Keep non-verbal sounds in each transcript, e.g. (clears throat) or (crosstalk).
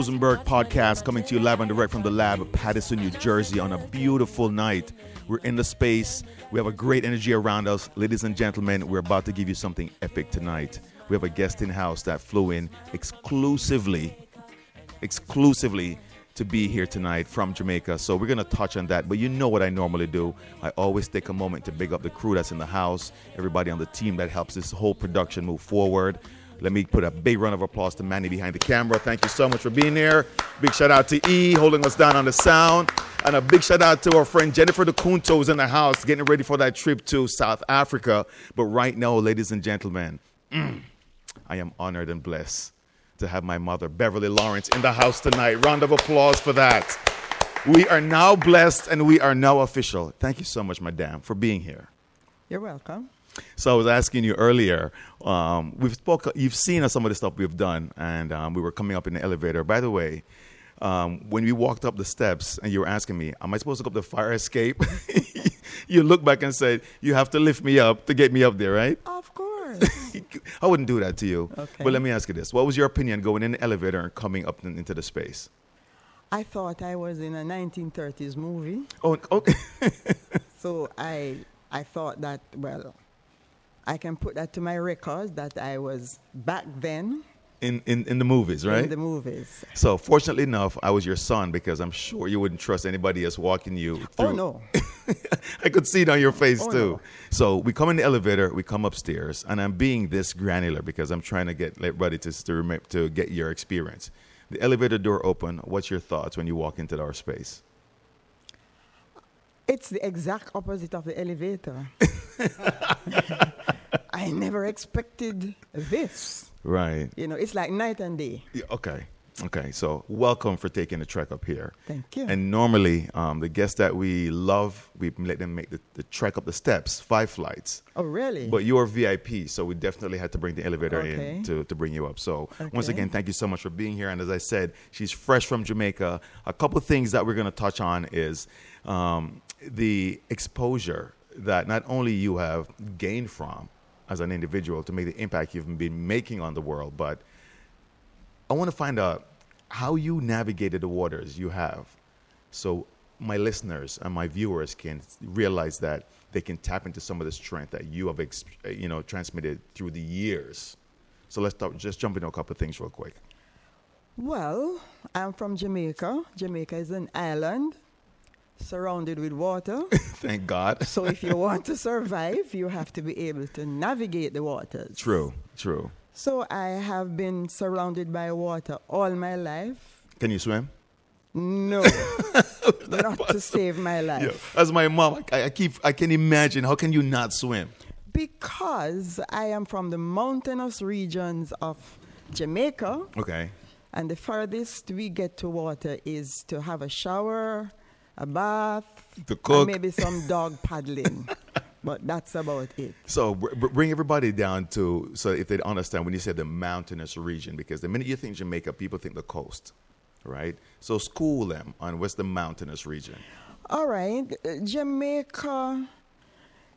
Rosenberg podcast coming to you live and direct from the lab of Paterson, New Jersey on a beautiful night. We're in the space. We have a great energy around us. Ladies and gentlemen, we're about to give you something epic tonight. We have a guest in house that flew in exclusively, exclusively to be here tonight from Jamaica. So we're going to touch on that. But you know what I normally do. I always take a moment to big up the crew that's in the house, everybody on the team that helps this whole production move forward. Let me put a big round of applause to Manny behind the camera. Thank you so much for being here. Big shout out to E holding us down on the sound. And a big shout out to our friend Jennifer DeCunto who's in the house getting ready for that trip to South Africa. But right now, ladies and gentlemen, mm, I am honored and blessed to have my mother, Beverly Lawrence, in the house tonight. Round of applause for that. We are now blessed and we are now official. Thank you so much, madame, for being here. You're welcome. So I was asking you earlier. Um, we've spoke. You've seen some of the stuff we've done, and um, we were coming up in the elevator. By the way, um, when we walked up the steps, and you were asking me, "Am I supposed to go up the fire escape?" (laughs) you looked back and said, "You have to lift me up to get me up there, right?" Of course. (laughs) I wouldn't do that to you. Okay. But let me ask you this: What was your opinion going in the elevator and coming up in- into the space? I thought I was in a 1930s movie, Oh, okay. (laughs) so I I thought that well, I can put that to my records that I was back then in, in in the movies, right? in the movies. so fortunately enough, I was your son because I'm sure you wouldn't trust anybody else walking you oh, through. Oh no. (laughs) I could see it on your face Oh, too. no. So we come in the elevator, we come upstairs, and I'm being this granular because I'm trying to get ready to to, to get your experience. The elevator door open. What's your thoughts when you walk into our space? It's the exact opposite of the elevator. (laughs) I never expected this. Right. You know, it's like night and day. Yeah, Okay. Okay. So welcome for taking the trek up here. Thank you. And normally, um, the guests that we love, we let them make the, the trek up the steps, five flights. oh really? But you're VIP, so we definitely had to bring the elevator Okay. in to, to bring you up. So once again, thank you so much for being here. And as I said, she's fresh from Jamaica. A couple of things that we're going to touch on is um, the exposure that not only you have gained from as an individual to make the impact you've been making on the world, but I want to find out how you navigated the waters you have so my listeners and my viewers can realize that they can tap into some of the strength that you have you know transmitted through the years. So let's talk, just jump into a couple of things real quick. Well, I'm from Jamaica. Jamaica is an island surrounded with water. (laughs) thank god (laughs) so if you (laughs) want to survive, you have to be able to navigate the waters. true true So I have been surrounded by water all my life. can you swim No, not to save my life. yeah. as my mom I, I keep i can imagine how can you not swim Because I am from the mountainous regions of Jamaica, okay and the farthest we get to water is to have a shower, a bath, and cook. maybe some (laughs) dog paddling. but that's about it. So br- br- bring everybody down to so if they understand when you say the mountainous region, because the minute you think Jamaica, people think the coast, right? So school them on what's the mountainous region. All right. uh, Jamaica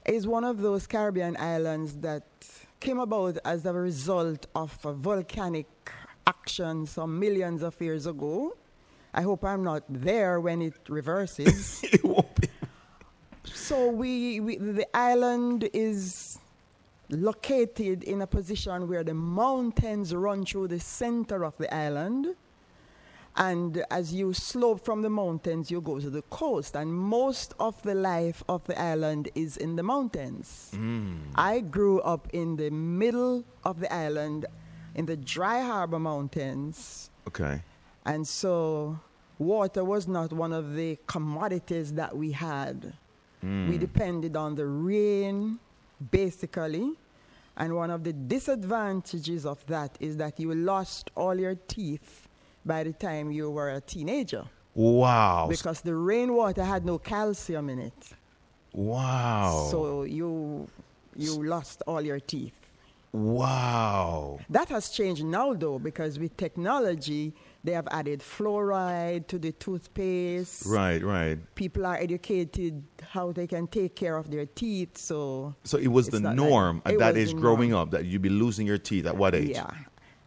is one of those Caribbean islands that came about as a result of a volcanic action some millions of years ago. I hope I'm not there when it reverses. (laughs) it won't be. so we, we the island is located in a position where the mountains run through the center of the island. And as you slope from the mountains, you go to the coast. And most of the life of the island is in the mountains. Mm. I grew up in the middle of the island, in the Dry Harbor Mountains. Okay. And so water was not one of the commodities that we had. Hmm. We depended on the rain, basically. And one of the disadvantages of that is that you lost all your teeth by the time you were a teenager Wow. because the rainwater had no calcium in it. wow. So you you lost all your teeth. wow. That has changed now though because with technology They have added fluoride to the toothpaste. Right, right. People are educated how they can take care of their teeth. So So it was the not like- norm at that age growing norm. up that you'd be losing your teeth at what age? yeah.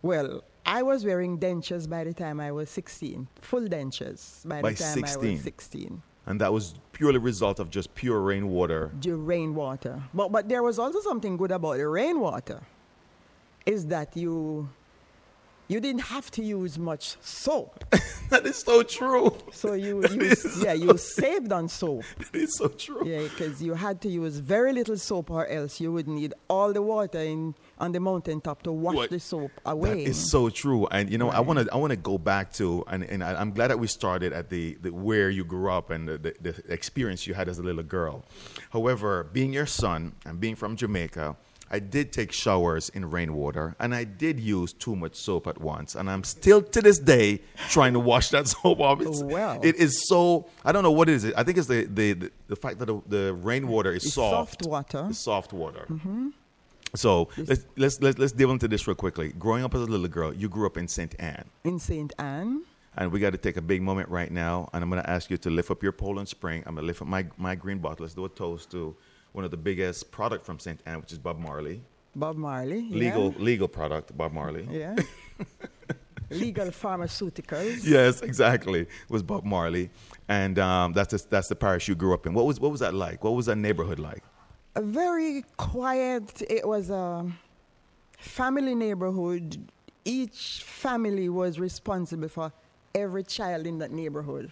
Well, I was wearing dentures by the time I was 16. Full dentures by, By the time 16. I was 16. And that was purely a result of just pure rainwater. The rainwater. But but there was also something good about the rainwater. Is that you you didn't have to use much soap. (laughs) that is so true. So you, you yeah, you saved on soap. (laughs) That is so true. Yeah, because you had to use very little soap, or else you would need all the water in on the mountaintop to wash What? the soap away. is so true, and you know, I want to I want to go back to, and, and I, I'm glad that we started at the, the where you grew up and the, the, the experience you had as a little girl. However, being your son and being from Jamaica, I did take showers in rainwater, and I did use too much soap at once, and I'm still to this day trying to wash that (laughs) soap off. It's, oh, Well. it is so I don't know what it is. I think it's the the, the, the fact that the, the rainwater is It's soft, soft water. It's soft water. Mm-hmm. So let's, let's let's let's delve into this real quickly. Growing up as a little girl, you grew up in Saint Ann, in Saint Ann. and we got to take a big moment right now. And I'm going to ask you to lift up your Poland Spring. I'm going to lift up my my green bottle. Let's do a toast to one of the biggest product from Saint Ann, which is Bob Marley. Bob Marley. yeah. Legal legal product, Bob Marley. Yeah. (laughs) Legal pharmaceuticals. Yes, exactly. It was Bob Marley, and um, that's the, that's the parish you grew up in. What was what was that like? What was that neighborhood like? A very quiet. It was a family neighborhood. Each family was responsible for every child in that neighborhood.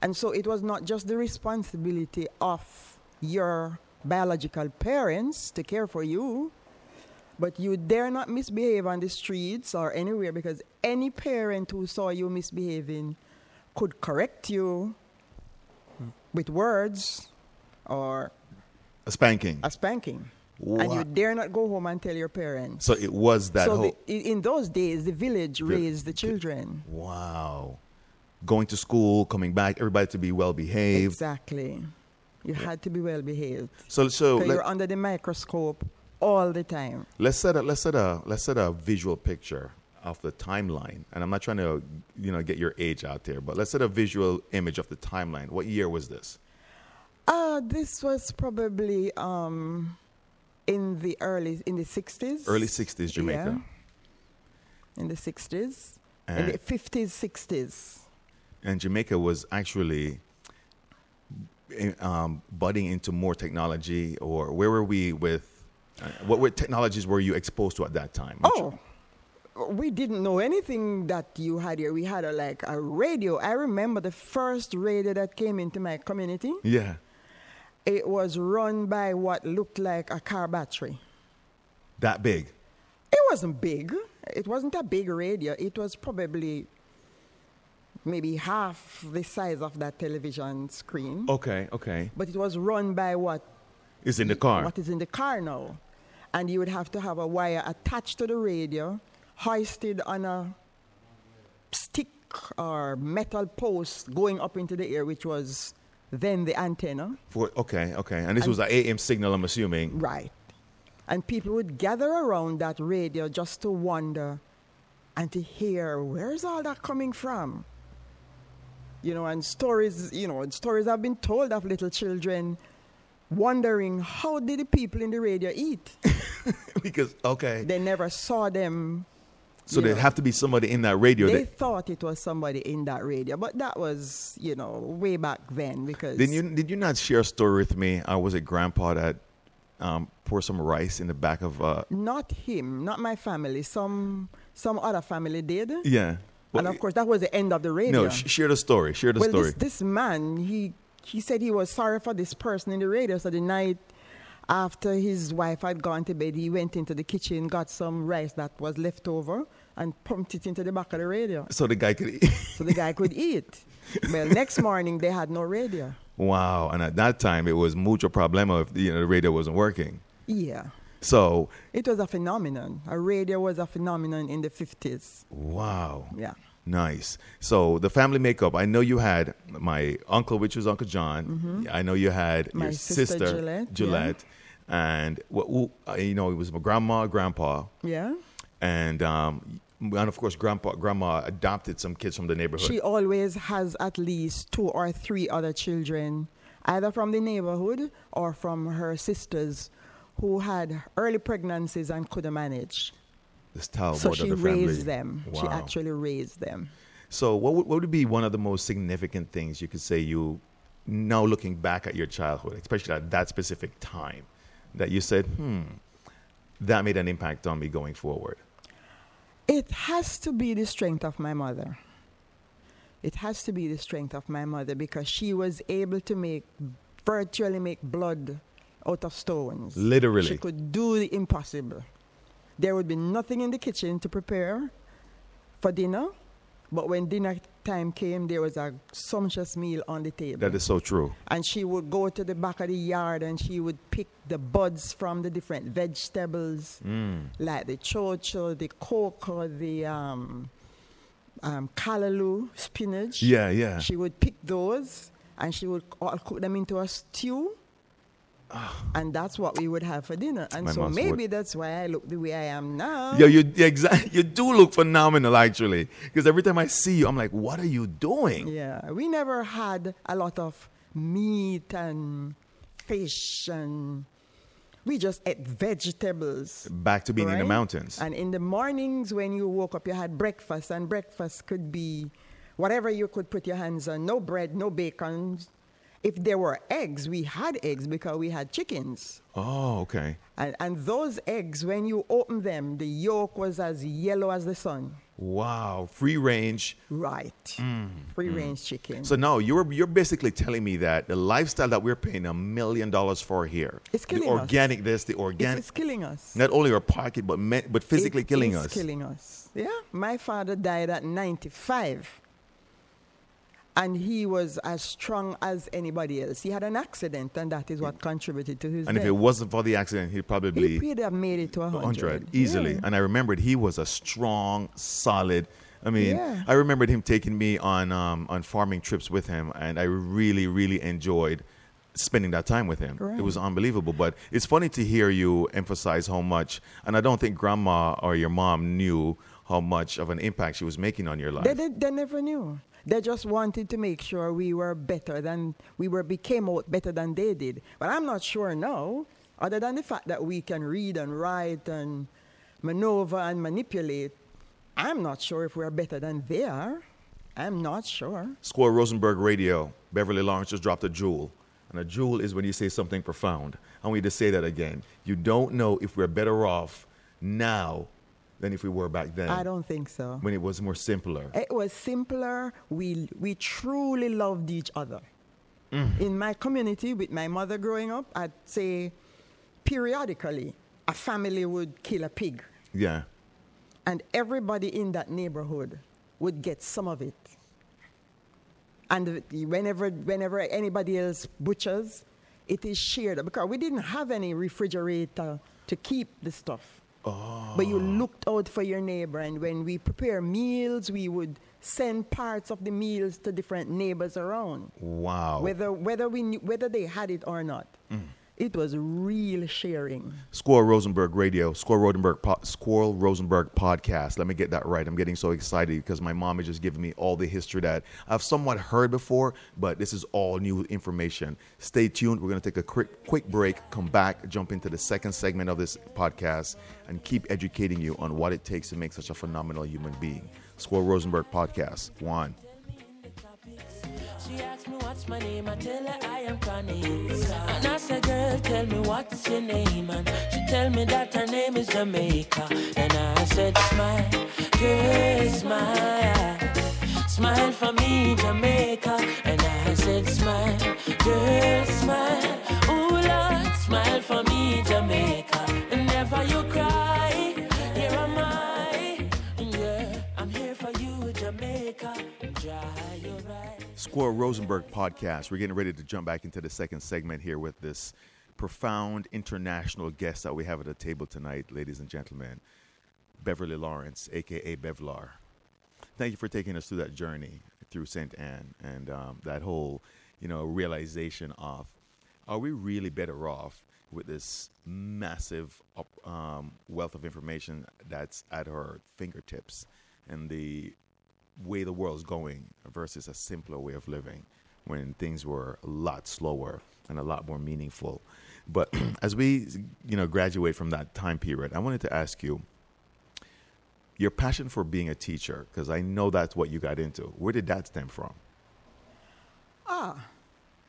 And so it was not just the responsibility of your biological parents to care for you, but you dare not misbehave on the streets or anywhere because any parent who saw you misbehaving could correct you with words or A spanking. a spanking. And you dare not go home and tell your parents. So it was that so whole. the, in those days, the village Vi- raised the children. Wow. Going to school, coming back, everybody to be well behaved. Exactly. You had to be well behaved. So so you're under the microscope all the time. let's set a let's set a let's set a visual picture of the timeline. And I'm not trying to you know get your age out there, but let's set a visual image of the timeline. What year was this? Uh, this was probably um, in the early, in the 60s. Early 60s Jamaica. Yeah. In the 60s. in the 50s, 60s. and Jamaica was actually um, budding into more technology or where were we with uh, what were technologies were you exposed to at that time? Oh, we didn't know anything that you had here. We had a, like a radio. I remember the first radio that came into my community. Yeah. It was run by what looked like a car battery. That big. It wasn't big. It wasn't a big radio. It was probably maybe half the size of that television screen. Okay, okay. But it was run by what It's in the car. what is in the car now. And you would have to have a wire attached to the radio, hoisted on a stick or metal post going up into the air, which was then the antenna. For, okay, okay. And this was an AM signal, I'm assuming. Right. And people would gather around that radio just to wonder and to hear where's all that coming from? You know, and stories, you know, stories have been told of little children wondering how did the people in the radio eat? (laughs) because, okay. they never saw them. So there'd know. have to be somebody in that radio. They That, thought it was somebody in that radio, but that was, you know, way back then because did, you, did you not share a story with me? I was a grandpa that um, poured some rice in the back of. Uh, not him, not my family, some some other family did. yeah. And of course, that was the end of the radio. No, sh- share the story. Share the well, story. this, this man, he he said he was sorry for this person in the radio. So the night after his wife had gone to bed, he went into the kitchen, got some rice that was left over, and pumped it into the back of the radio, so the guy could. (laughs) so the guy could eat. Well, next morning they had no radio. wow. And at that time, it was mucho problema if you know, the radio wasn't working. Yeah, So, it was a phenomenon. A radio was a phenomenon in the fifties. wow. Yeah. Nice. So the family makeup. I know you had my uncle, which was Uncle John. I know you had Mm-hmm. My your sister sister, Gillette, Gillette, and what? who- uh, you know, it was my grandma, grandpa, Yeah. and um, and of course, grandpa, grandma adopted some kids from the neighborhood. She always has at least two or three other children, either from the neighborhood or from her sisters who had early pregnancies and couldn't manage. this towel so she the raised them. She actually raised them. So, what would, what would be one of the most significant things you could say you, now looking back at your childhood, especially at that specific time, that you said, hmm, that made an impact on me going forward? It has to be the strength of my mother. It has to be the strength of my mother because she was able to make, virtually make blood out of stones. Literally. She could do the impossible. There would be nothing in the kitchen to prepare for dinner, but when dinner time came, there was a sumptuous meal on the table. That is so true. and she would go to the back of the yard and she would pick the buds from the different vegetables Mm. like the chocho, the coco, the um, um, callaloo, spinach. Yeah, yeah. She would pick those and she would all cook them into a stew. And that's what we would have for dinner. And Ah. My so maybe would- that's why I look the way I am now. Yo, you exactly. You do look phenomenal, actually. Because every time I see you, I'm like, what are you doing? Yeah, we never had a lot of meat and fish, and we just ate vegetables. Back to being in the mountains. And in the mornings when you woke up, you had breakfast, and breakfast could be whatever you could put your hands on. No bread, no bacon. If there were eggs, we had eggs because we had chickens. oh, okay. And, and those eggs, when you opened them, the yolk was as yellow as the sun. Wow. Free range. Right. Free range chicken. Mm, So no, you're you're basically telling me that the lifestyle that we're paying a million dollars for here, It's killing the us. organic this, the it's, organic, it's killing us. not only our pocket but me, but physically It killing us. killing us. Yeah. My father died at 95. And he was as strong as anybody else. He had an accident, and that is what contributed to his And if it wasn't for the accident, he'd he probably could have made it to 100. 100 easily. Yeah. And I remembered he was a strong, solid. I mean, Yeah. I remembered him taking me on um, on farming trips with him, and I really, really enjoyed spending that time with him. It was unbelievable. But it's funny to hear you emphasize how much, and I don't think grandma or your mom knew how much of an impact she was making on your life. They, they, they never knew. They just wanted to make sure we were better than we were became out better than they did. But I'm not sure now, other than the fact that we can read and write and maneuver and manipulate. I'm not sure if we're better than they are. I'm not sure. Squirrel Rosenberg Radio, Beverly Lawrence just dropped a jewel. And a jewel is when you say something profound. I want you to say that again. You don't know if we're better off now than if we were back then. I don't think so. When it was more simpler. It was simpler. We we truly loved each other. Mm. In my community, with my mother growing up, I'd say periodically a family would kill a pig, Yeah. and everybody in that neighborhood would get some of it. And whenever whenever anybody else butchers, it is shared because we didn't have any refrigerator to keep the stuff. But you looked out for your neighbor, and when we prepare meals, we would send parts of the meals to different neighbors around, Wow. whether whether we knew, whether they had it or not. Mm. It was real sharing. Squirrel Rosenberg Radio, Squirrel Rosenberg, po- Squirrel Rosenberg podcast. Let me get that right. I'm getting so excited because my mom is just giving me all the history that I've somewhat heard before, but this is all new information. Stay tuned. We're going to take a quick, quick break, come back, jump into the second segment of this podcast, and keep educating you on what it takes to make such a phenomenal human being. Squirrel Rosenberg podcast. One. She asked me what's my name, I tell her I am Connie. And I said, girl, tell me what's your name. And she tell me that her name is Jamaica. And I said, smile, girl, smile. Smile for me, Jamaica. And I said, smile, girl, smile. Ooh, Lord, smile for me, Jamaica. And never you cry, eyes. Rosenberg podcast. We're getting ready to jump back into the second segment here with this profound international guest that we have at the table tonight, ladies and gentlemen. Beverly Lawrence, aka Bevlar. Thank you for taking us through that journey through St. Ann and um, that whole, you know, realization of are we really better off with this massive um, wealth of information that's at our fingertips and the way the world's going versus a simpler way of living when things were a lot slower and a lot more meaningful? But (clears throat) as we, you know, graduate from that time period, I wanted to ask you your passion for being a teacher, because I know that's what you got into. Where did that stem from? Ah,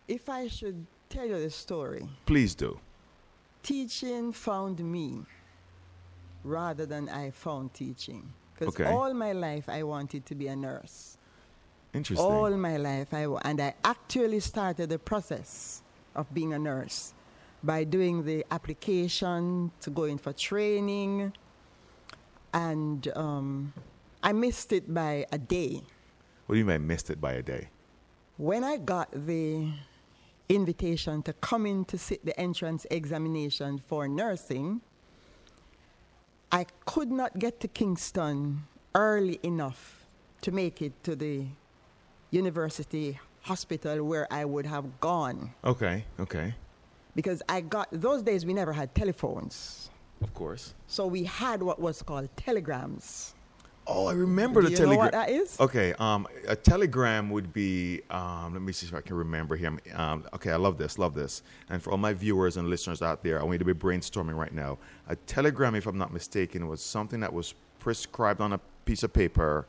if I should tell you the story, Please do. teaching found me rather than I found teaching. Because Okay. all my life I wanted to be a nurse. Interesting. All my life, I and I actually started the process of being a nurse by doing the application to go in for training, and um, I missed it by a day. what do you mean I missed it by a day? When I got the invitation to come in to sit the entrance examination for nursing, I could not get to Kingston early enough to make it to the university hospital where I would have gone. Okay, okay. Because I got, those days we never had telephones. Of course. So we had what was called telegrams. Oh, I remember Do the telegram. what that is? Okay, um, a telegram would be. Um, let me see if I can remember here. Um, okay, I love this, love this. And for all my viewers and listeners out there, I want you to be brainstorming right now. A telegram, if I'm not mistaken, was something that was prescribed on a piece of paper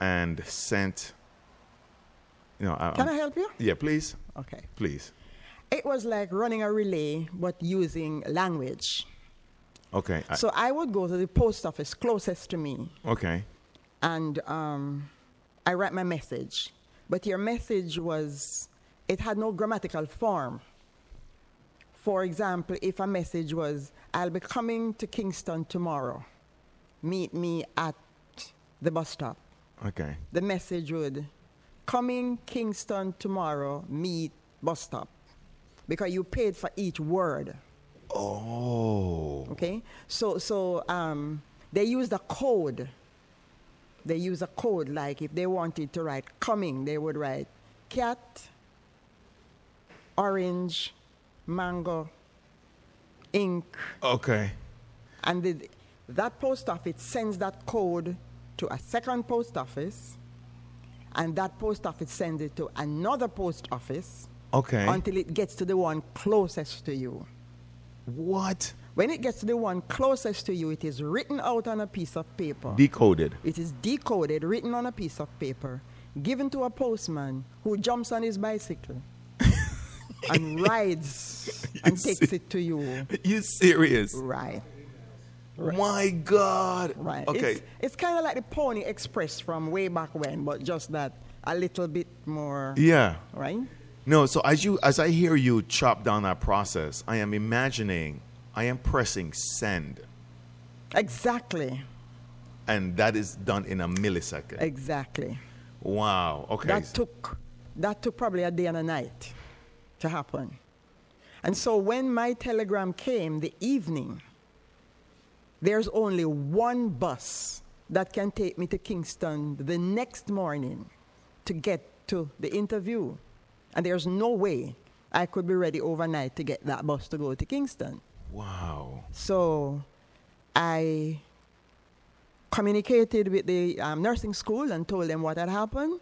and sent. You know, I- Can I um, help you? yeah, please, Okay. please. It was like running a relay, but using language. Okay, I- So I would go to the post office closest to me okay, and um, I write my message. But your message was, it had no grammatical form. For example, if a message was, I'll be coming to Kingston tomorrow, meet me at the bus stop. okay. The message would, coming Kingston tomorrow, meet bus stop. Because you paid for each word. Oh, Okay, so so um, they use a code. They use a code like if they wanted to write coming, they would write cat, orange, mango, ink, okay. and the, that post office sends that code to a second post office, and that post office sends it to another post office Okay. until it gets to the one closest to you. What? When it gets to the one closest to you, it is written out on a piece of paper. Decoded. it is decoded, written on a piece of paper, given to a postman who jumps on his bicycle (laughs) and rides and takes it to you. You serious? Right, My God. right. Okay. It's, it's kind of like the Pony Express from way back when, but just that a little bit more, yeah. right? No. So as you as I hear you chop down that process, I am imagining I am pressing send, Exactly, and that is done in a millisecond. exactly. wow. Okay. That took that took probably a day and a night to happen. And so when my telegram came the evening, there's only one bus that can take me to Kingston the next morning to get to the interview. And there's no way I could be ready overnight to get that bus to go to Kingston. wow. So I communicated with the um, nursing school and told them what had happened.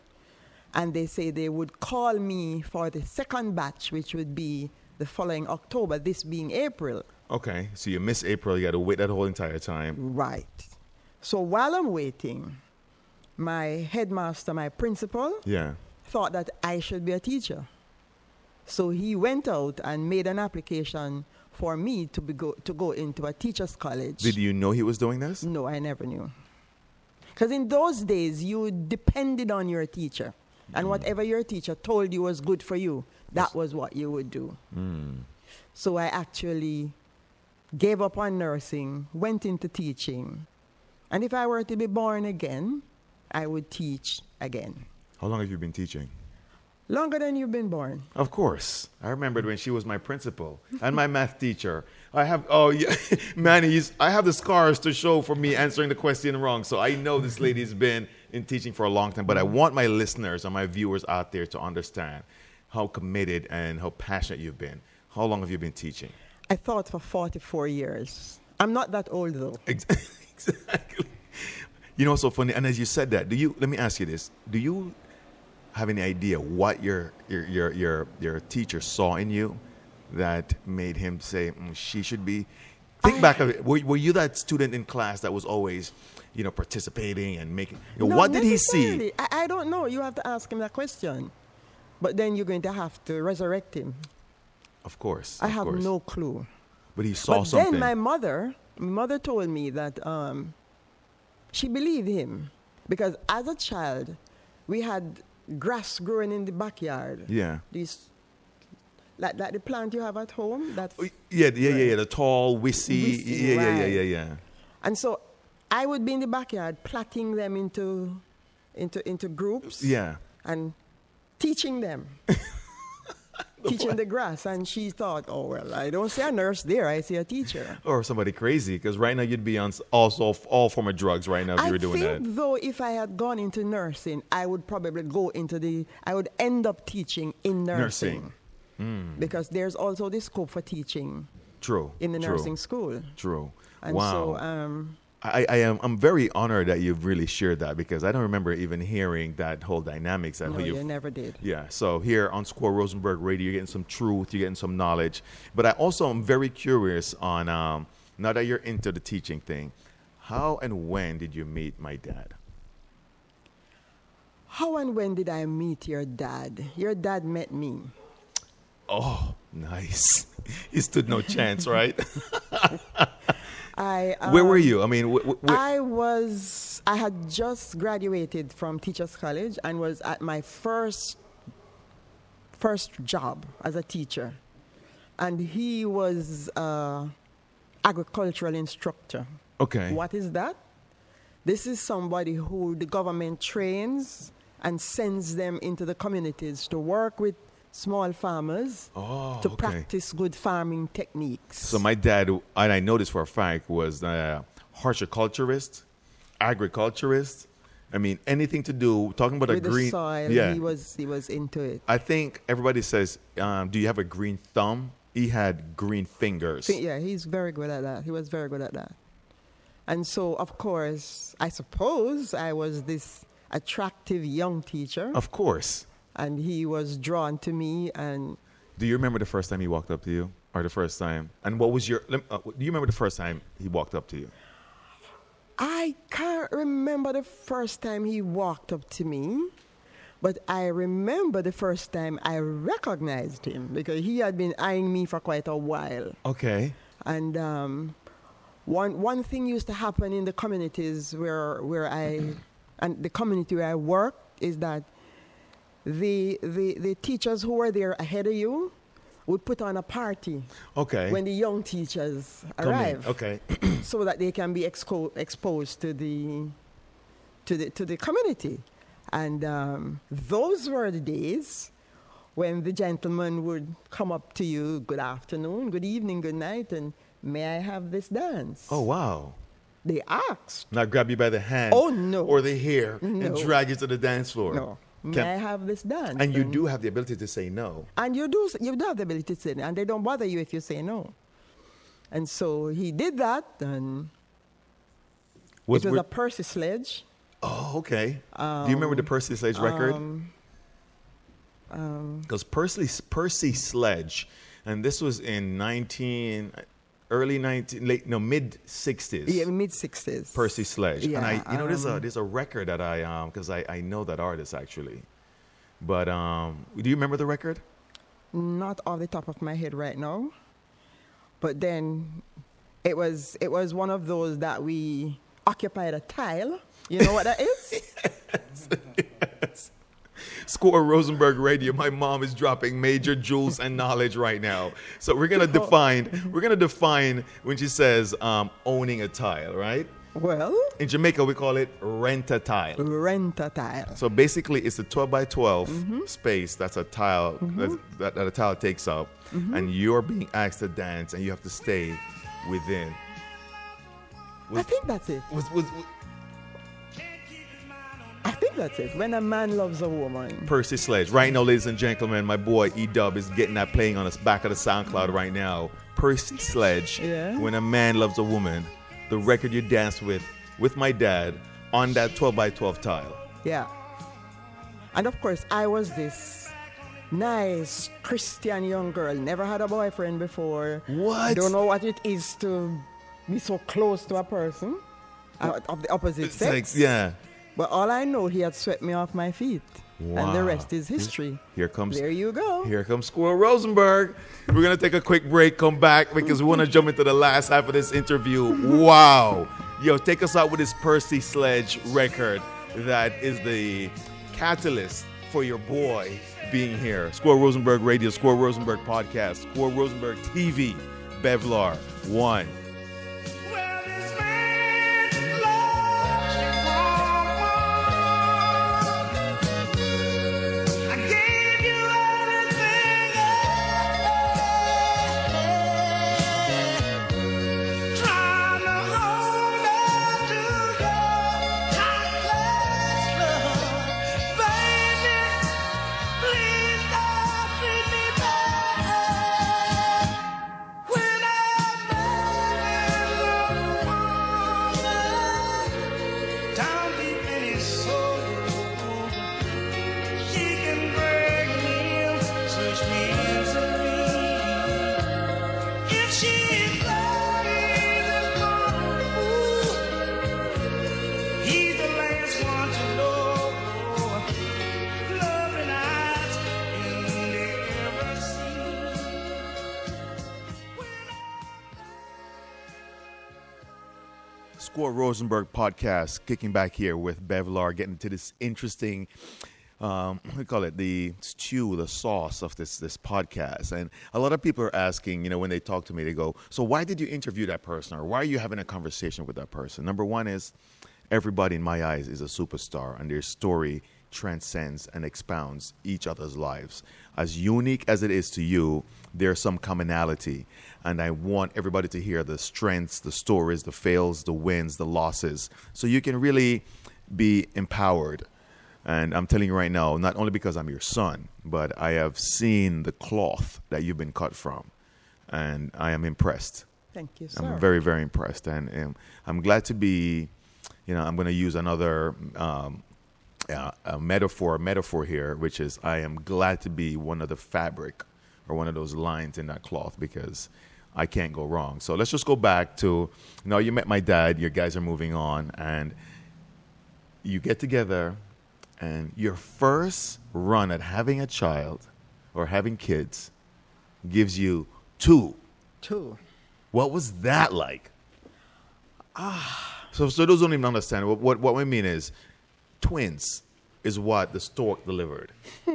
And they say they would call me for the second batch, which would be the following October, this being April. Okay. So you miss April. You got to wait that whole entire time. Right. So while I'm waiting, my headmaster, my principal, Yeah. Thought that I should be a teacher. So he went out and made an application for me to, be go, to go into a teacher's college. Did you know he was doing this? No, I never knew. Because in those days, you depended on your teacher. And mm. whatever your teacher told you was good for you, that was what you would do. Mm. So I actually gave up on nursing, went into teaching. And if I were to be born again, I would teach again. How long have you been teaching? Longer than you've been born. Of course. I remembered when she was my principal and my math teacher. I have, oh, yeah, (laughs) man, he's, I have the scars to show for me answering the question wrong. So I know this lady's been in teaching for a long time, but I want my listeners and my viewers out there to understand how committed and how passionate you've been. How long have you been teaching? I taught for 44 years. I'm not that old though. (laughs) Exactly. You know, so funny. And as you said that, do you? Let me ask you this: Do you have any idea what your your your your, your teacher saw in you that made him say mm, she should be? Think I- back of it. Were, were you that student in class that was always, you know, participating and making? You know, what did he see? I, I don't know. You have to ask him that question. But then you're going to have to resurrect him. Of course. I of have course. no clue. But he saw but something. then my mother, my mother told me that um, she believed him because as a child, we had grass growing in the backyard. yeah. These, like, like the plant you have at home. That's, Oh, Yeah, yeah, yeah, yeah. The tall, wissy. Wissy, yeah, yeah, yeah, yeah, yeah. and so I would be in the backyard plaiting them into, into, into groups. Yeah. and teaching them. (laughs) teaching the grass. And she thought, oh, well, I don't see a nurse there, I see a teacher. (laughs) Or somebody crazy, because right now you'd be on also all form of drugs right now if I you were doing think, that. though, if I had gone into nursing, I would probably go into the, I would end up teaching in nursing. Nursing. Because there's also the scope for teaching True. in the true, nursing school. True. And wow. so, um, I, I am I'm very honored that you've really shared that because I don't remember even hearing that whole dynamics and no, you you never did. Yeah, so here on Squirrel Rosenberg Radio, you're getting some truth, you're getting some knowledge. But I also am very curious on um, now that you're into the teaching thing, how and when did you meet my dad? How and when did I meet your dad? Your dad met me. Oh, nice. (laughs) he stood no chance, right? (laughs) (laughs) I, Where were um, you? I mean, wh- wh- I was, I had just graduated from Teachers College and was at my first, first job as a teacher. And he was uh, agricultural instructor. okay. What is that? This is somebody who the government trains and sends them into the communities to work with small farmers Oh, to okay. practice good farming techniques. So my dad, and I know this for a fact, was a horticulturist, agriculturist. I mean, anything to do talking about with a green. soil, yeah, he was he was into it. I think everybody says, um, "Do you have a green thumb?" He had green fingers. Yeah, he's very good at that. He was very good at that. And so, of course, I suppose I was this attractive young teacher, Of course. And he was drawn to me. And Do you remember the first time he walked up to you, or the first time? And what was your? Uh, do you remember the first time he walked up to you? I can't remember the first time he walked up to me, but I remember the first time I recognized him because he had been eyeing me for quite a while. Okay. And um, one one thing used to happen in the communities where where I and the community where I work is that the the the teachers who were there ahead of you would put on a party Okay. when the young teachers Come in. arrive, Okay. (clears throat) so that they can be exco- exposed to the to the to the community. And um, those were the days when the gentleman would come up to you, good afternoon, good evening, good night, and may I have this dance? oh wow. They asked. Not grab you by the hand. Oh, no. Or the hair and drag you to the dance floor. No, may Can- I have this done? and you do have the ability to say no. And you do, you do have the ability to say no, and they don't bother you if you say no. And so he did that, and Was it was a Percy sledge. oh, okay. do you remember the Percy Sledge record? Um, Because Percy Percy Sledge, and this was in nineteen early nineteen late no mid sixties. yeah, mid 60s. Percy Sledge. and I, Yeah, you know, there's a um, there's a record that I um because I, I know that artist actually, but um, do you remember the record? Not off the top of my head right now. But then it was it was one of those that we occupied a tile. You know what that is? (laughs) Squirrel Rosenberg Radio. My mom is dropping major jewels and knowledge right now. So we're gonna define we're gonna define when she says um, owning a tile, right? well, In Jamaica we call it rent a tile. rent a tile. So basically, it's a 12 by 12 Mm-hmm. space that's a tile that's, that, that a tile takes up, Mm-hmm. and you're being asked to dance, and you have to stay within. I think that's it. Was, was, I think that's it. When a man loves a woman. Percy Sledge. Right now, ladies and gentlemen, my boy E Dub is getting that playing on the back of the SoundCloud right now. Percy Sledge. Yeah. When a man loves a woman, the record you danced with with my dad on that 12 by 12 tile. Yeah. And of course, I was this nice Christian young girl. Never had a boyfriend before. What? Don't know what it is to be so close to a person uh, of the opposite It's like, sex. yeah. But all I know, he had swept me off my feet. And the rest is history. Here comes There you go. Here comes Squirrel Rosenberg. We're gonna take a quick break, come back because we want to jump into the last half of this interview. Wow, yo, take us out with this Percy Sledge record that is the catalyst for your boy being here. Squirrel Rosenberg Radio, Squirrel Rosenberg Podcast, Squirrel Rosenberg TV, Bevlar One. Rosenberg podcast, kicking back here with Bevlar, getting to this interesting, um, you call it, the stew, the sauce of this this podcast. And a lot of people are asking, you know, when they talk to me, they go, "So why did you interview that person, or why are you having a conversation with that person?" Number one is, everybody in my eyes is a superstar, and their story transcends and expounds each other's lives. As unique as it is to you, there's some commonality. And I want everybody to hear the strengths, the stories, the fails, the wins, the losses, so you can really be empowered. And I'm telling you right now, not only because I'm your son, but I have seen the cloth that you've been cut from. And I am impressed. Thank you, sir. I'm very, very impressed, and, and I'm glad to be. You know, I'm going to use another um, uh, a metaphor, a metaphor here, which is I am glad to be one of the fabric or one of those lines in that cloth because I can't go wrong. So let's just go back to you know you met my dad. your guys are moving on, and you get together, and your first run at having a child or having kids gives you two. Two. What was that like? Ah. So, so those don't even understand. What, what, what we mean is, twins is what the stork delivered. (laughs)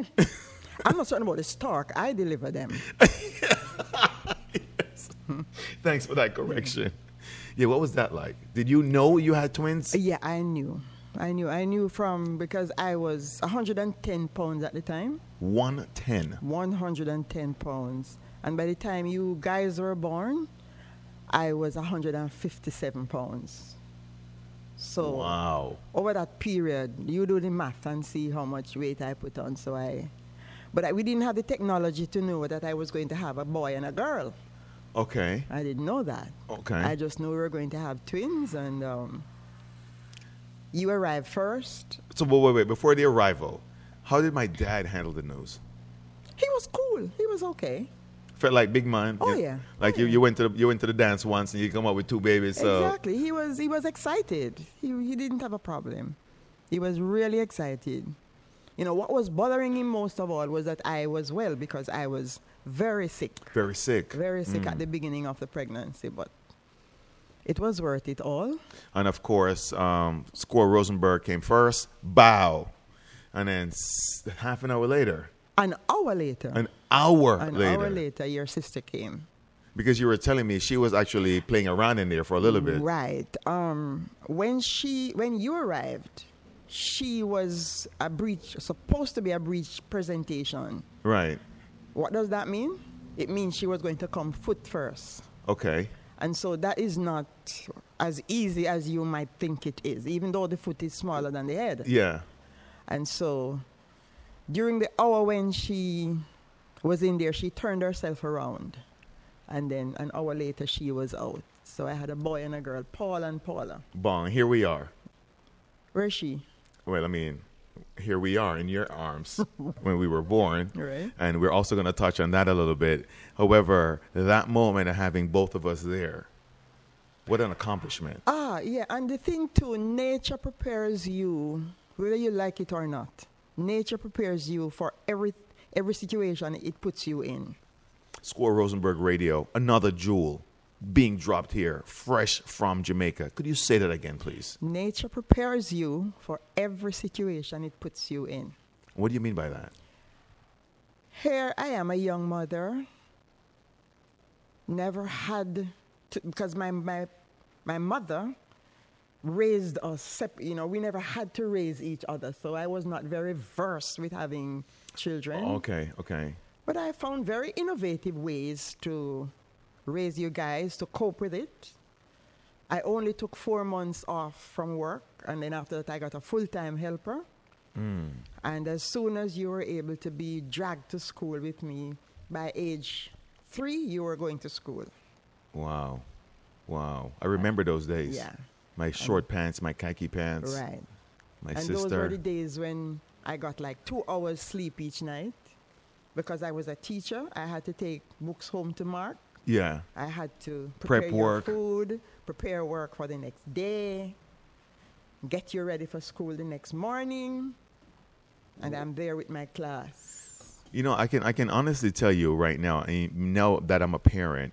I'm not certain about the stork. I deliver them. (laughs) Thanks for that correction. Yeah, what was that like? Did you know you had twins? Yeah, I knew. I knew. I knew from because I was 110 pounds at the time. 110. 110 pounds. And by the time you guys were born, I was 157 pounds. So Wow. over that period, you do the math and see how much weight I put on. So I, but I, we didn't have the technology to know that I was going to have a boy and a girl. Okay. I didn't know that. Okay. I just knew we were going to have twins, and um, you arrived first. So wait, wait, wait. Before the arrival, how did my dad handle the news? He was cool. He was okay. Felt like big man. Oh, you- yeah. Like you, you went to the, you went to the dance once and you come up with two babies. So Exactly. He was he was excited. He he didn't have a problem. He was really excited. You know what was bothering him most of all was that I was well because I was very sick, very sick. very sick Mm. at the beginning of the pregnancy, but it was worth it all. And of course, um, Squirrel Rosenberg came first. Bow. And then s- half an hour later, An hour later, an hour an later, hour later, your sister came. because you were telling me she was actually playing around in there for a little bit. Right. Um, when she when you arrived, she was a breech supposed to be a breech presentation. Right. What does that mean? It means she was going to come foot first. Okay. And so that is not as easy as you might think it is, even though the foot is smaller than the head. Yeah. And so during the hour when she was in there, she turned herself around. And then an hour later, she was out. So I had a boy and a girl, Paul and Paula. Bong, here we are. Where is she? Well, I mean, here we are in your arms (laughs) when we were born. Right. And we're also going to touch on that a little bit. However, that moment of having both of us there, what an accomplishment. Ah, yeah. And the thing too, nature prepares you, whether you like it or not. Nature prepares you for every every situation it puts you in. Squirrel Rosenberg Radio, another jewel being dropped here, fresh from Jamaica. Could you say that again, please? Nature prepares you for every situation it puts you in. What do you mean by that? Here I am, a young mother. Never had to, because my my my mother raised us. Sep- you know, we never had to raise each other, so I was not very versed with having children. Okay, okay. But I found very innovative ways to raise you guys to cope with it. I only took four months off from work, and then after that, I got a full time helper. Hmm. And as soon as you were able to be dragged to school with me, by age three, you were going to school. Wow. Wow. I remember those days. Yeah, My short pants, my khaki pants. right. My and sister. those were the days when I got like two hours sleep each night. Because I was a teacher, I had to take books home to mark. yeah. I had to Prep prepare your work. food, prepare work for the next day, get you ready for school the next morning, and I'm there with my class. You know, I can I can honestly tell you right now, and now that I'm a parent,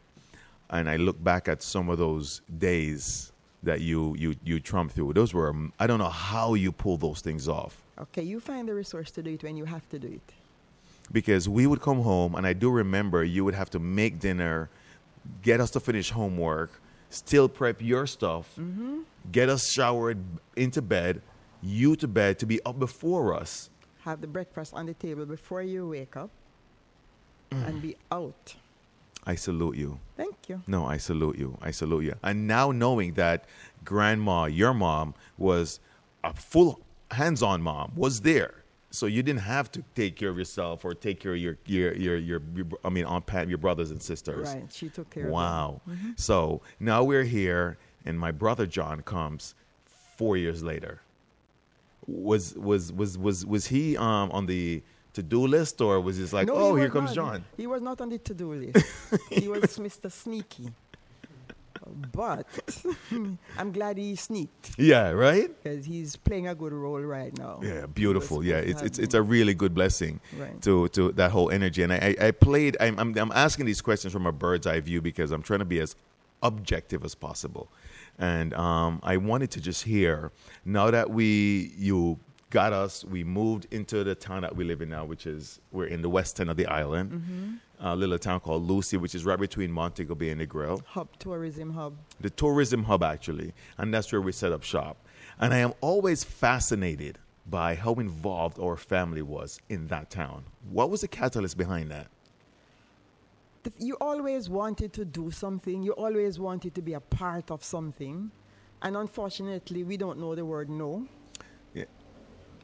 and I look back at some of those days that you you you trump through. Those were I don't know how you pull those things off Okay, you find the resource to do it when you have to do it. because we would come home, and I do remember you would have to make dinner, get us to finish homework, still prep your stuff, mm-hmm. get us showered into bed, you to bed to be up before us. Have the breakfast on the table before you wake up and be out. I salute you. Thank you. No, I salute you. I salute you. And now knowing that grandma, your mom, was a full hands-on mom, was there. So you didn't have to take care of yourself or take care of your your your, your, your I mean Aunt Pat, your brothers and sisters. Right, she took care of Wow. So now we're here and my brother John comes 4 years later. Was was was was was he um on the to-do list or was he like, No, he "Oh, here comes not. John." He was not on the to-do list. (laughs) he was Mr. Sneaky. But (laughs) I'm glad he sneaked Yeah, right? because he's playing a good role right now. Yeah, beautiful. Yeah, it's it's it's a really good blessing Right. to to that whole energy. And I I, I played. I'm, I'm I'm asking these questions from a bird's eye view because I'm trying to be as objective as possible. And um, I wanted to just hear now that we you got us, we moved into the town that we live in now, which is we're in the west end of the island, Mm-hmm. A little town called Lucea, which is right between Montego Bay and Negril Hub tourism hub. the tourism hub actually, and that's where we set up shop. And I am always fascinated by how involved our family was in that town. What was the catalyst behind that? You always wanted to do something. You always wanted to be a part of something, and unfortunately, we don't know the word no.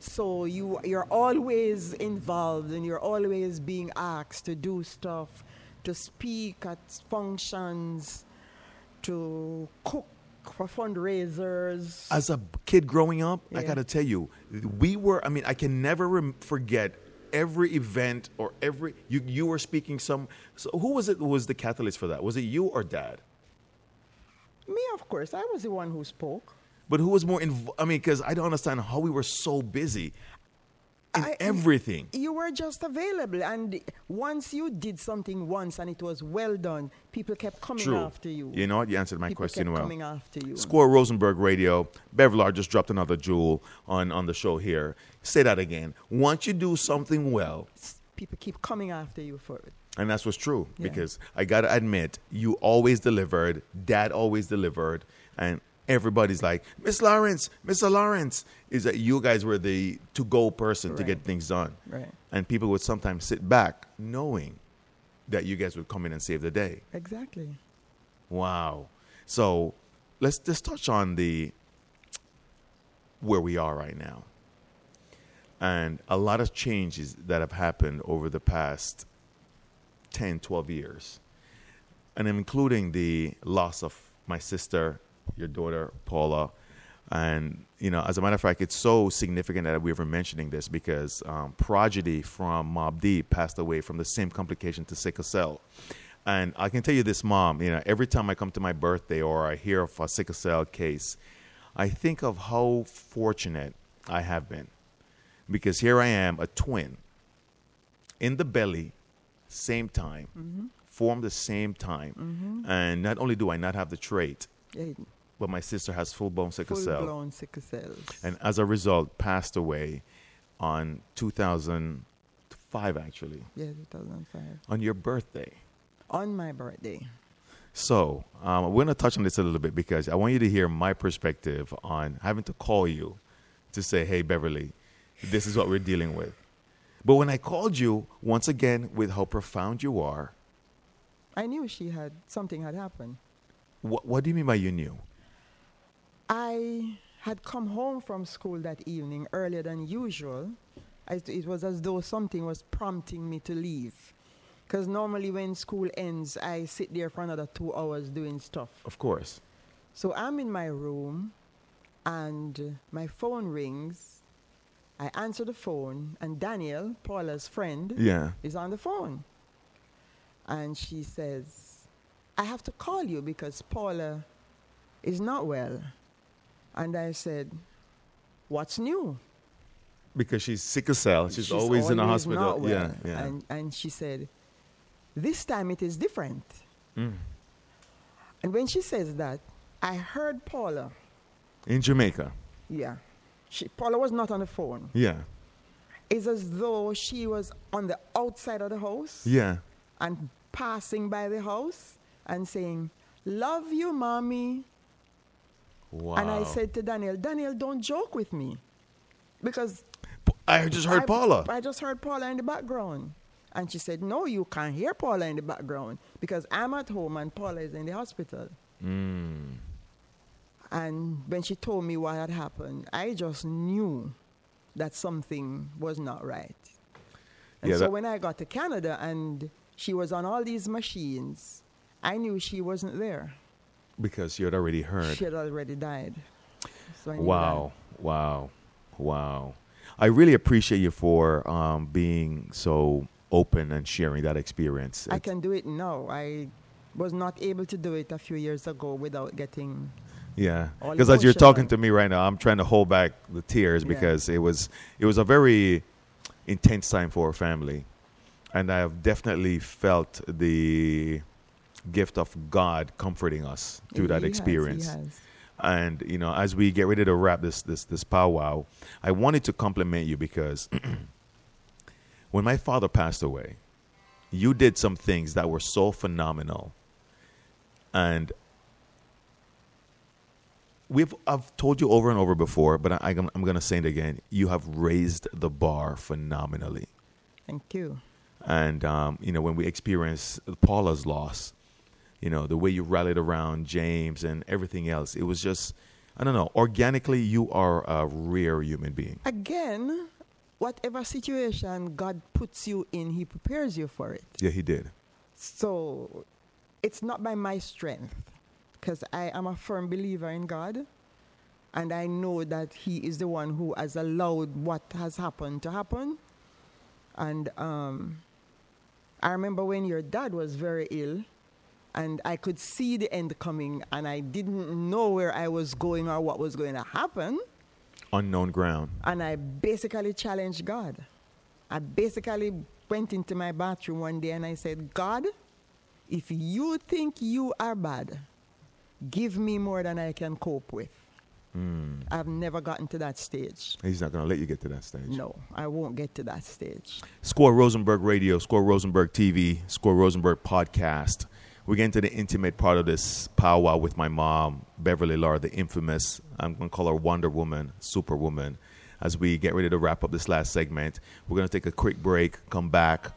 Yeah. So you you're always involved and you're always being asked to do stuff, to speak at functions, to cook for fundraisers. As a kid growing up, I got to tell you, we were. I mean, I can never rem- forget every event or every you you were speaking some. So who was it? who Was the catalyst for that? Was it you or dad? Me, of course, I was the one who spoke. But who was more involved? I mean, because I don't understand how we were so busy in I- everything. You were just available, and once you did something once and it was well done, people kept coming True. after you. You know what? You answered my people question kept well. coming after you. Squirrel Rosenberg Radio. Bevlar just dropped another jewel on, on the show here. Say that again. Once you do something well, People keep coming after you for it. and that's what's true Yeah. because I got to admit, you always delivered, dad always delivered, and everybody's like, Miss Lawrence, Mr. Lawrence, is that you guys were the to go person to get things done. Right. And people would sometimes sit back knowing that you guys would come in and save the day. Exactly. Wow. So let's just touch on the where we are right now. and a lot of changes that have happened over the past 10, 12 years. And including the loss of my sister, your daughter, Paula. And, you know, as a matter of fact, it's so significant that we were mentioning this because um, Prodigy from Mobb Deep passed away from the same complication to sickle cell. And I can tell you this, Mom, you know, every time I come to my birthday or I hear of a sickle cell case, I think of how fortunate I have been. Because here I am, a twin, in the belly, same time, Mm-hmm. formed the same time. And not only do I not have the trait, Yeah, but my sister has full blown sickle full cell. blown sickle cells. And as a result, passed away on 2005, actually, yeah, 2005. on your birthday. On my birthday. So, um, we're going to touch on this a little bit because I want you to hear my perspective on having to call you to say, hey, Beverly, this is what we're dealing with. But when I called you, once again, with how profound you are, I knew she had something had happened. What, what do you mean by you knew? I had come home from school that evening earlier than usual. I, it was as though something was prompting me to leave. Because normally when school ends, I sit there for another two hours doing stuff. Of course. So I'm in my room and my phone rings. I answer the phone and Daniel, Paula's friend, Yeah. is on the phone. And she says, I have to call you because Paula is not well. And I said, What's new? Because she's sickle cell. She's, always, in a always hospital. well. Yeah, yeah. And, and she said, This time it is different. Mm. And when she says that, I heard Paula. In Jamaica. Yeah. She, Paula was not on the phone. Yeah. It's as though she was on the outside of the house Yeah. and passing by the house and saying, Love you, mommy. Wow. And I said to Daniel, Daniel, don't joke with me. Because I just heard I, Paula. I just heard Paula in the background. And she said, No, you can't hear Paula in the background because I'm at home and Paula is in the hospital. Mm. And when she told me what had happened, I just knew that something was not right. And Yeah, so when I got to Canada and she was on all these machines, I knew she wasn't there. Because you had already heard. She had already died. So I knew Wow, wow, wow. I really appreciate you for um, being so open and sharing that experience. that. I It's- can do it now. I was not able to do it a few years ago without getting. yeah, because as you're talking to me right now, I'm trying to hold back the tears Yeah. because it was it was a very intense time for our family, and I have definitely felt the gift of God comforting us through that He has, experience. has. And you know, as we get ready to wrap this this this powwow, I wanted to compliment you because (clears throat) when my father passed away, you did some things that were so phenomenal. And we've I've told you over and over before, but I, I'm, I'm going to say it again. You have raised the bar phenomenally. Thank you. And um, you know, when we experience Paula's loss, you know, the way you rallied around James and everything else, it was just I don't know, organically you are a rare human being. Again, whatever situation God puts you in, He prepares you for it. Yeah, he did. So it's not by my strength, because I am a firm believer in God. And I know that He is the one who has allowed what has happened to happen. And um, I remember when your dad was very ill, and I could see the end coming, and I didn't know where I was going or what was going to happen. Unknown ground. And I basically challenged God. I basically went into my bathroom one day and I said, God, if you think you are bad, give me more than I can cope with. Hmm. I've never gotten to that stage. He's not going to let you get to that stage. No, I won't get to that stage. Squirrel Rosenberg Radio, Squirrel Rosenberg TV, Squirrel Rosenberg Podcast. We're getting to the intimate part of this powwow with my mom, Beverly Laura, the infamous, I'm going to call her Wonder Woman, Superwoman. As we get ready to wrap up this last segment, we're going to take a quick break, come back,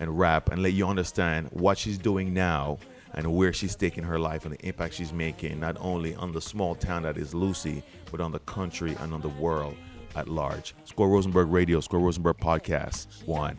and wrap and let you understand what she's doing now and where she's taking her life and the impact she's making, not only on the small town that is Lucea, but on the country and on the world at large. Squirrel Rosenberg Radio, Squirrel Rosenberg Podcast. One.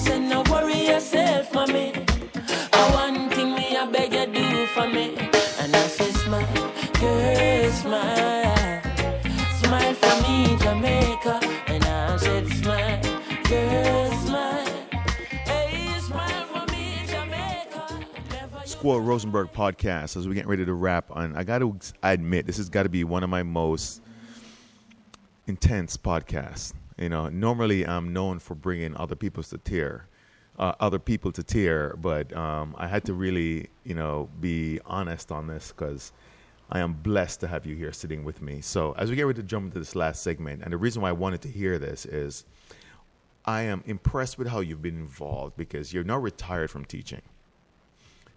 Said, no worry yourself, mommy. I one thing me, I beg you do for me. And I say, smile, girl, smile. Smile for me, Jamaica. And I said, smile, girl, smile. Hey, smile for me, Jamaica. Never Squirrel Rosenberg podcast as we get ready to wrap on. I got to admit, this has got to be one of my most intense podcasts. You know, normally I'm known for bringing other people to tear, uh, other people to tear, but um, I had to really, you know, be honest on this because I am blessed to have you here sitting with me. So as we get ready to jump into this last segment, and the reason why I wanted to hear this is I am impressed with how you've been involved because you're not retired from teaching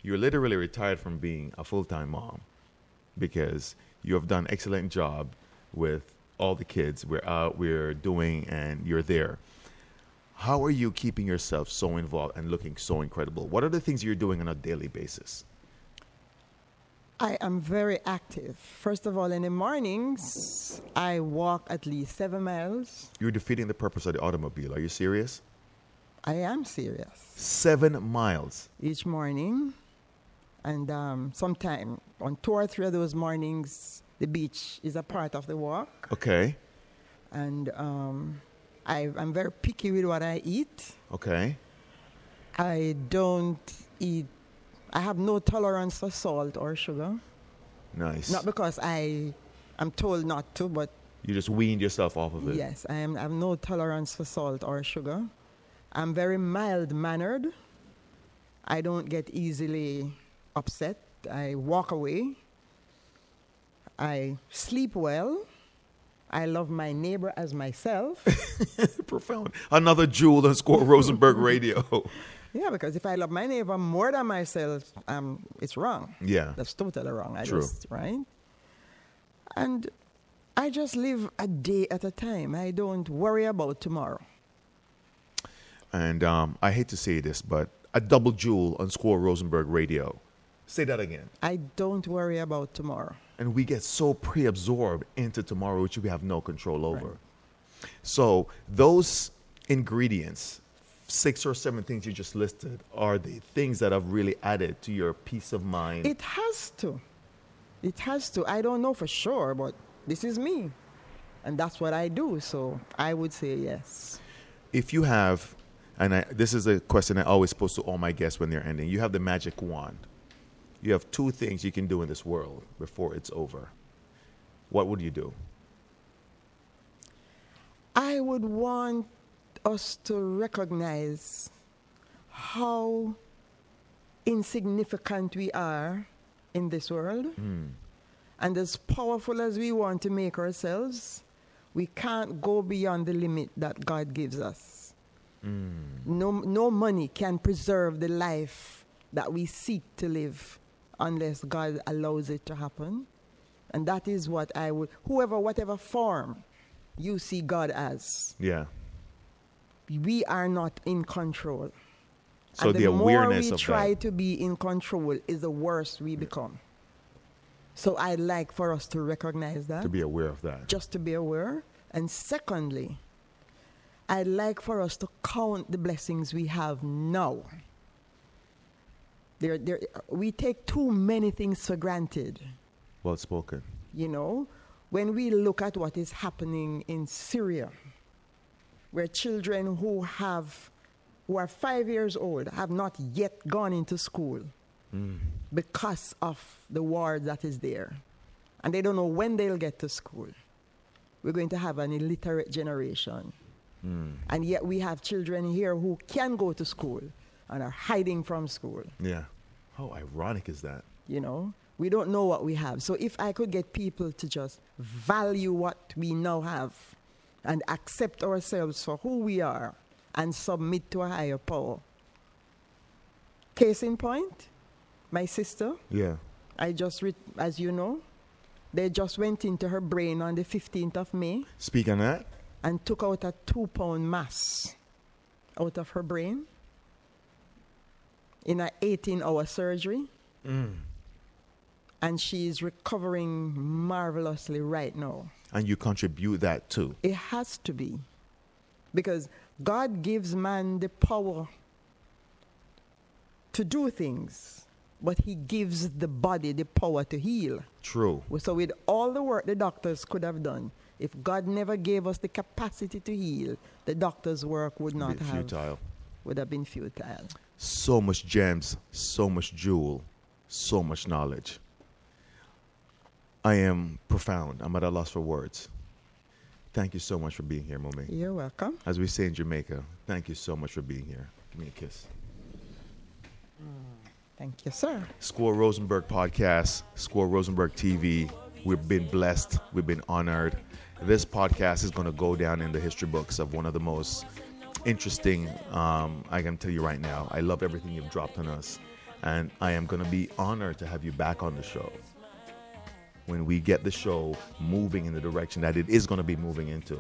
you're literally retired from being a full-time mom because you have done excellent job with all the kids. We're out we're doing and you're there. How are you keeping yourself so involved and looking so incredible? What are the things you're doing on a daily basis? I am very active. First of all, in the mornings, I walk at least seven miles. you're defeating the purpose of the automobile. Are you serious? I am serious. seven miles. Each morning, and um, sometime on two or three of those mornings, the beach is a part of the walk. okay And um, I, I'm very picky with what I eat. okay I don't eat. I have no tolerance for salt or sugar. nice Not because I, am told not to, but you just weaned yourself off of it yes, I, am, I have no tolerance for salt or sugar. I'm very mild mannered. I don't get easily upset. I walk away. I sleep well. I love my neighbor as myself. (laughs) profound another jewel on squirrel rosenberg radio (laughs) yeah, because if I love my neighbor more than myself, um, it's wrong. yeah That's totally wrong. I True. just right. And I just live a day at a time. I don't worry about tomorrow. And um, I hate to say this, but a double jewel on Squirrel Rosenberg Radio. Say that again. I don't worry about tomorrow. And we get so pre absorbed into tomorrow, which we have no control over. So, those ingredients, six or seven things you just listed, are the things that have really added to your peace of mind. It has to. It has to. I don't know for sure, but this is me. And that's what I do. So I would say yes. if you have, and I, this is a question I always pose to all my guests when they're ending, you have the magic wand. You have two things you can do in this world before it's over. What would you do? I would want us to recognize how insignificant we are in this world. Hmm. And as powerful as we want to make ourselves, we can't go beyond the limit that God gives us. Hmm. No, no money can preserve the life that we seek to live unless God allows it to happen. And that is what I would, whoever, whatever form you see God as, Yeah. we are not in control. So and the, the, awareness more we of try that. to be in control is the worse we become. So I'd like for us to recognize that To be aware of that. just to be aware. And secondly, I'd like for us to count the blessings we have now. There, there, we take too many things for granted. Well spoken. You know, when we look at what is happening in Syria, where children who have who are five years old have not yet gone into school mm. because of the war that is there, and they don't know when they'll get to school. We're going to have an illiterate generation, mm. and yet we have children here who can go to school and are hiding from school Yeah. How ironic is that? you know We don't know what we have. So if I could get people to just value what we now have and accept ourselves for who we are and submit to a higher power. Case in point, my sister, Yeah. I just, re- as you know, they just went into her brain on the 15th of May Speak on that. and took out a two pound mass out of her brain in a 18 hour surgery. Mm. And she is recovering marvelously right now. And you contribute that too. It has to be. Because God gives man the power to do things, but He gives the body the power to heal. True. So, with all the work the doctors could have done, if God never gave us the capacity to heal, the doctor's work would not have futile. would have been futile. So much gems, so much jewel, so much knowledge. I am profound. I'm at a loss for words. Thank you so much for being here, Mummy. You're welcome. As we say in Jamaica, thank you so much for being here. Give me a kiss. Mm, thank you, sir. Squirrel Rosenberg podcast, Squirrel Rosenberg TV. We've been blessed. We've been honored. This podcast is going to go down in the history books of one of the most interesting. Um, I can tell you right now, I love everything you've dropped on us, and I am going to be honored to have you back on the show when we get the show moving in the direction that it is going to be moving into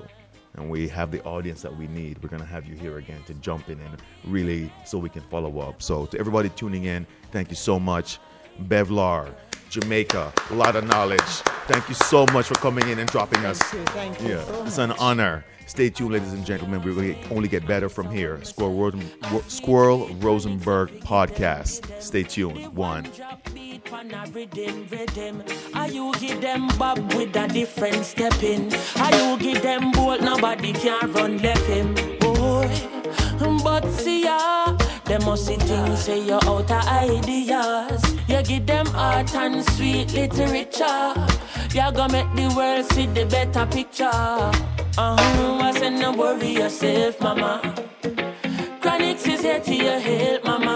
and we have the audience that we need we're going to have you here again to jump in and really so we can follow up so to everybody tuning in thank you so much bevlar jamaica a lot of knowledge thank you so much for coming in and dropping us you. Thank you yeah so it's much. an honor stay tuned ladies and gentlemen we're only get better from here squirrel, Rosen- Ro- squirrel rosenberg podcast stay tuned one Drop a rhythm, rhythm. How you give them bob with a different step in? How you give them bolt, nobody can run left him. Boy, but see ya, them must see things say you're out of ideas. You give them art and sweet literature. You're gonna make the world see the better picture. Uh-huh, I said no worry yourself, mama. Chronixx is here to your help, mama.